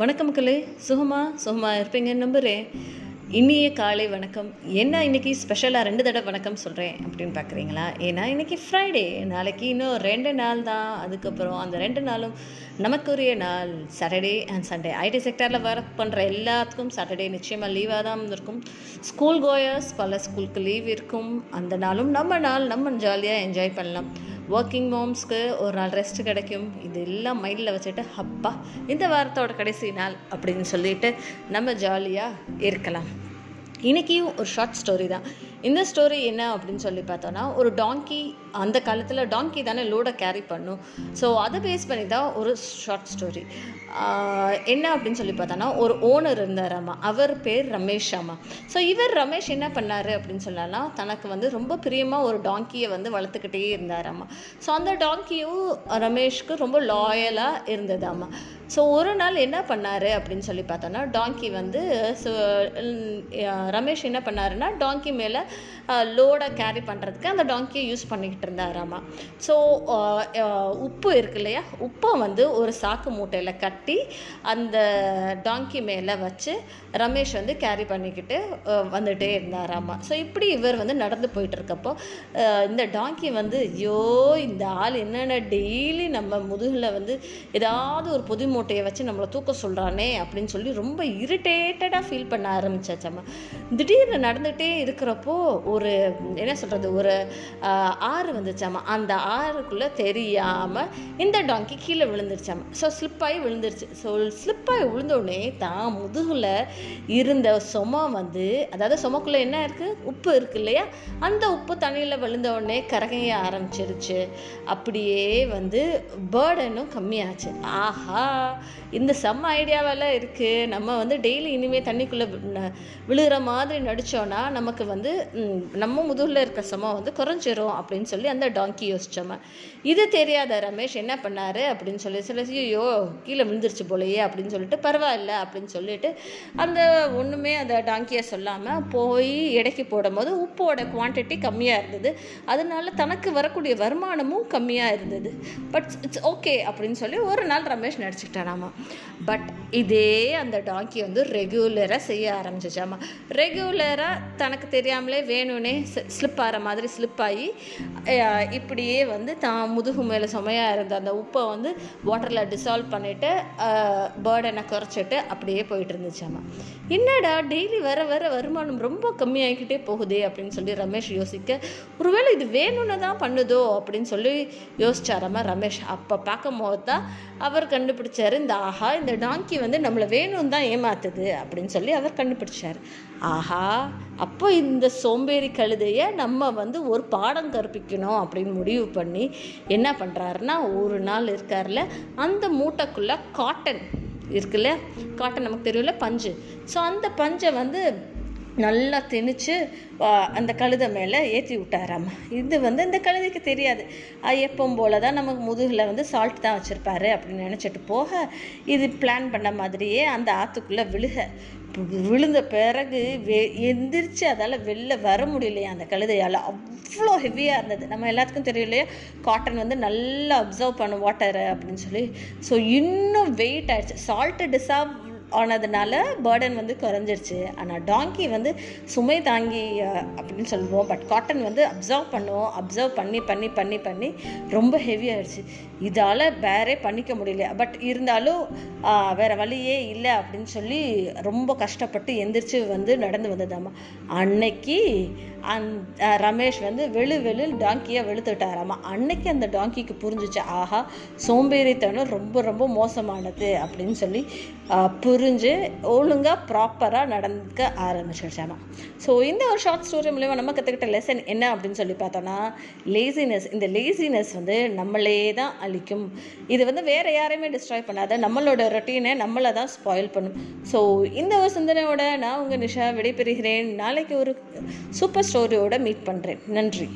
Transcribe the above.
வணக்கம் மக்களே. சுகமா? சுகமா இருப்பீங்கன்னு நம்புகிறேன் இனிய காலை வணக்கம். என்ன இன்னைக்கு ஸ்பெஷலாக ரெண்டு தடவை வணக்கம் சொல்கிறேன் அப்படின்னு பார்க்குறீங்களா ஏன்னா இன்றைக்கி ஃப்ரைடே நாளைக்கு இன்னும் ரெண்டு நாள் தான். அதுக்கப்புறம் அந்த ரெண்டு நாளும் நமக்குரிய நாள். சாட்டர்டே அண்ட் சண்டே ஐடி செக்டரில் ஒர்க் பண்ணுற எல்லாத்துக்கும் சாட்டர்டே நிச்சயமாக லீவாக தான் இருக்கும் ஸ்கூல் கோயர்ஸ் பல ஸ்கூலுக்கு லீவ் இருக்கும். அந்த நாளும் நம்ம நாள். நம்ம ஜாலியாக என்ஜாய் பண்ணலாம். ஒர்க்கிங் மோம்ஸ்க்கு ஒரு நாள் ரெஸ்ட் கிடைக்கும். இது எல்லாம் மைண்டில் வச்சுட்டு அப்பா இந்த வாரத்தோட கடைசி நாள் அப்படின்னு சொல்லிட்டு நம்ம ஜாலியாக இருக்கலாம். இன்றைக்கியும் ஒரு ஷார்ட் ஸ்டோரி தான். இந்த ஸ்டோரி என்ன அப்படின்னு சொல்லி பார்த்தோன்னா ஒரு டாங்கி அந்த காலத்தில் டாங்கி தானே லோடை கேரி பண்ணும். ஸோ அதை பேஸ் பண்ணி தான் ஒரு ஷார்ட் ஸ்டோரி என்ன அப்படின்னு சொல்லி பார்த்தோன்னா ஒரு ஓனர் இருந்தார் அம்மா. அவர் பேர் ரமேஷ் அம்மா. ஸோ இவர் ரமேஷ் என்ன பண்ணார் அப்படின்னு சொன்னான்னா தனக்கு வந்து ரொம்ப பிரியமாக ஒரு டாங்கியை வந்து வளர்த்துக்கிட்டே இருந்தார் அம்மா. ஸோ அந்த டாங்கியும் ரமேஷ்க்கு ரொம்ப லாயலாக இருந்தது அம்மா. ஸோ ஒரு நாள் என்ன பண்ணார் அப்படின்னு சொல்லி பார்த்தோன்னா டாங்கி வந்து ஸோ ரமேஷ் என்ன பண்ணாருன்னா டாங்கி மேலே லோடை கேரி பண்ணுறதுக்கு அந்த டாங்கியை யூஸ் பண்ணிக்கிட்டு இருந்தாராமா. ஸோ உப்பு இருக்கு இல்லையா? உப்பை வந்து ஒரு சாக்கு மூட்டையில் கட்டி அந்த டாங்கி மேலே வச்சு ரமேஷ் வந்து கேரி பண்ணிக்கிட்டு வந்துகிட்டே இருந்தாராமா. ஸோ இப்படி இவர் வந்து நடந்து போயிட்டு இருக்கப்போ இந்த டாங்கி வந்து ஐயோ இந்த ஆள் என்னென்ன டெய்லி நம்ம முதுகில் வந்து ஏதாவது ஒரு பொது மூட்டையை வச்சு நம்மளை தூக்க சொல்கிறானே அப்படின்னு சொல்லி ரொம்ப இரிட்டேட்டடாக ஃபீல் பண்ண ஆரம்பிச்சாச்சம்மா. திடீர்னு நடந்துகிட்டே இருக்கிறப்போ ஒரு என்ன சொல்கிறது ஒரு ஆறு வந்துச்சாம்மா. அந்த ஆறுக்குள்ளே தெரியாமல் இந்த டாங்கி கீழே விழுந்துருச்சாம்மா. ஸோ ஸ்லிப்பாகி விழுந்துருச்சு. ஸோ ஸ்லிப்பாகி விழுந்தோடனே தான் முதுகில் இருந்த சுமம் வந்து அதாவது சொமக்குள்ளே என்ன இருக்குது உப்பு இருக்குது இல்லையா? அந்த உப்பு தண்ணியில் விழுந்தோடனே கரகைய ஆரம்பிச்சிருச்சு. அப்படியே வந்து பேர்டனும் கம்மியாச்சு. ஆஹா! இந்த செம்ம ஐடியாவெல்லாம் இருக்குது நம்ம வந்து டெய்லி இனிமேல் தண்ணிக்குள்ளே விழுகிற மாதிரி நடித்தோன்னா நமக்கு வந்து நம்ம முதுகில் இருக்க சமம் வந்து குறைஞ்சிரும் அப்படின்னு சொல்லி அந்த டாங்கி யோசிச்சோம. இது தெரியாத ரமேஷ் என்ன பண்ணார் அப்படின்னு சொல்லி சொல்லி ஐயோ கீழே விழுந்துருச்சு போலையே அப்படின்னு சொல்லிட்டு பரவாயில்ல அப்படின்னு சொல்லிட்டு அந்த ஒன்றுமே அந்த டாங்கியை சொல்லாமல் போய் இடைக்கு போடும்போது உப்போட குவான்டிட்டி கம்மியாக இருந்தது. அதனால தனக்கு வரக்கூடிய வருமானமும் கம்மியாக இருந்தது. பட் இட்ஸ் ஓகே அப்படின்னு சொல்லி ஒரு நாள் ரமேஷ் நடிச்சுக்கிட்டானாமா பட் இதே அந்த டாக்கி வந்து ரெகுலராக செய்ய ஆரம்பிச்சிச்சாமா. ரெகுலராக தனக்கு தெரியாமலே வேணும்னே ஸ்லிப் ஆகிற மாதிரி ஸ்லிப் ஆகி இப்படியே வந்து தான் முதுகு மேலே சுமையாக இருந்த அந்த உப்பை வந்து வாட்டரில் டிசால்வ் பண்ணிவிட்டு பேர்டனை குறைச்சிட்டு அப்படியே போயிட்டு இருந்துச்சாமா. என்னடா டெய்லி வர வர வருமானம் ரொம்ப கம்மியாகிக்கிட்டே போகுதே அப்படின்னு சொல்லி ரமேஷ் யோசிக்க ஒருவேளை இது வேணும்னு தான் பண்ணுதோ அப்படின்னு சொல்லி யோசிச்சாராமா ரமேஷ். அப்போ பார்க்கும் போது தான் அவர் கண்டுபிடிச்சாரு இந்த ஆஹா இந்த டாங்கி வந்து நம்மளை வேணும் தான் ஏமாத்துது அப்படின்னு சொல்லி அவர் கண்டுபிடிச்சார். ஆஹா அப்போ இந்த சோம்பேறி கழுதையை நம்ம வந்து ஒரு பாடம் கற்பிக்கணும் அப்படின்னு முடிவு பண்ணி என்ன பண்ணுறாருன்னா ஒரு நாள் இருக்கார்ல அந்த மூட்டைக்குள்ளே காட்டன் இருக்குல்ல காட்டன் நமக்கு தெரியல பஞ்சு. ஸோ அந்த பஞ்சை வந்து நல்லா திணிச்சு அந்த கழுதை மேலே ஏற்றி விட்டாராம்மா இது வந்து இந்த கழுதைக்கு தெரியாது. எப்பவும் போல தான் நமக்கு முதுகில் வந்து சால்ட் தான் வச்சுருப்பாரு அப்படின்னு நினச்சிட்டு போக இது பிளான் பண்ண மாதிரியே அந்த ஆற்றுக்குள்ளே விழுக. விழுந்த பிறகு வெ எந்திரிச்சு அதால் வெளில வர முடியலையா அந்த கழுதையால். அவ்வளோ ஹெவியாக இருந்தது. நம்ம எல்லாத்துக்கும் தெரியும் இல்லையா? காட்டன் வந்து நல்லா அப்சர்வ் பண்ணும் வாட்டரை அப்படின்னு சொல்லி. ஸோ இன்னும் வெயிட் ஆகிடுச்சு சால்ட்டு டிசால்வ் ஆனதுனால பேர்டன் வந்து குறைஞ்சிருச்சு. ஆனால் டாங்கி வந்து சுமை தாங்கி அப்படின்னு சொல்லுவோம். பட் காட்டன் வந்து அப்சர்வ் பண்ணுவோம். அப்சர்வ் பண்ணி பண்ணி பண்ணி பண்ணி ரொம்ப ஹெவி ஆயிடுச்சு. இதால் வேறே பண்ணிக்க முடியல. பட் இருந்தாலும் வேறு வழியே இல்லை அப்படின்னு சொல்லி ரொம்ப கஷ்டப்பட்டு எந்திரிச்சு வந்து நடந்து வந்ததாம்மா அன்னைக்கு அந் ரமேஷ் வந்து வெளு வெளு டாங்கியை வெளுத்துட்டாராமா. அன்னைக்கு அந்த டாங்கிக்கு புரிஞ்சிச்சு ஆஹா சோம்பேறித்தனம் ரொம்ப ரொம்ப மோசமானது அப்படின்னு சொல்லி புரிஞ்சு ஒழுங்காக ப்ராப்பராக நடந்துக்க ஆரம்பிச்சிருச்சாமா. ஸோ இந்த ஒரு ஷார்ட் ஸ்டோரி மூலயமா நம்ம கற்றுக்கிட்ட லெசன் என்ன அப்படின்னு சொல்லி பார்த்தோன்னா லேசினஸ் இந்த லேசினஸ் வந்து நம்மளே தான் அழிக்கும். இது வந்து வேறு யாரையுமே டிஸ்ட்ராய் பண்ணாத நம்மளோட ரொட்டீனை நம்மளை தான் ஸ்பாயில் பண்ணும். ஸோ இந்த ஒரு சிந்தனையோட நான் உங்கள் நிஷா விடைபெறுகிறேன். நாளைக்கு ஒரு சூப்பர் ஸ்டோரியோட மீட் பண்ணுறேன் நன்றி.